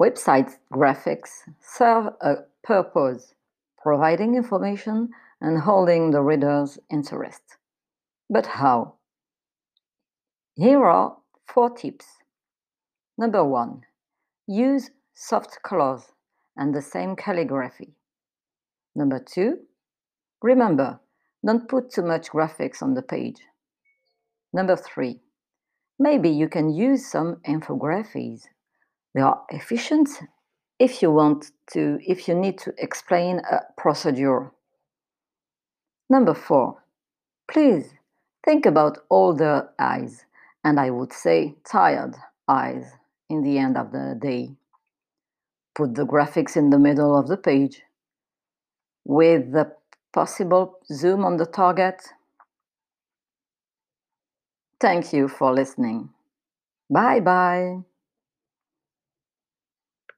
Website graphics serve a purpose, providing information and holding the reader's interest. But how? Here are four tips. Number one, use soft colors and the same calligraphy. Number two, remember, don't put too much graphics on the page. Number three, maybe you can use some infographies. They are efficient if you want to, if you need to explain a procedure. Number four, please think about older eyes, and I would say tired eyes in the end of the day. Put the graphics in the middle of the page with the possible zoom on the target. Thank you for listening. Bye bye.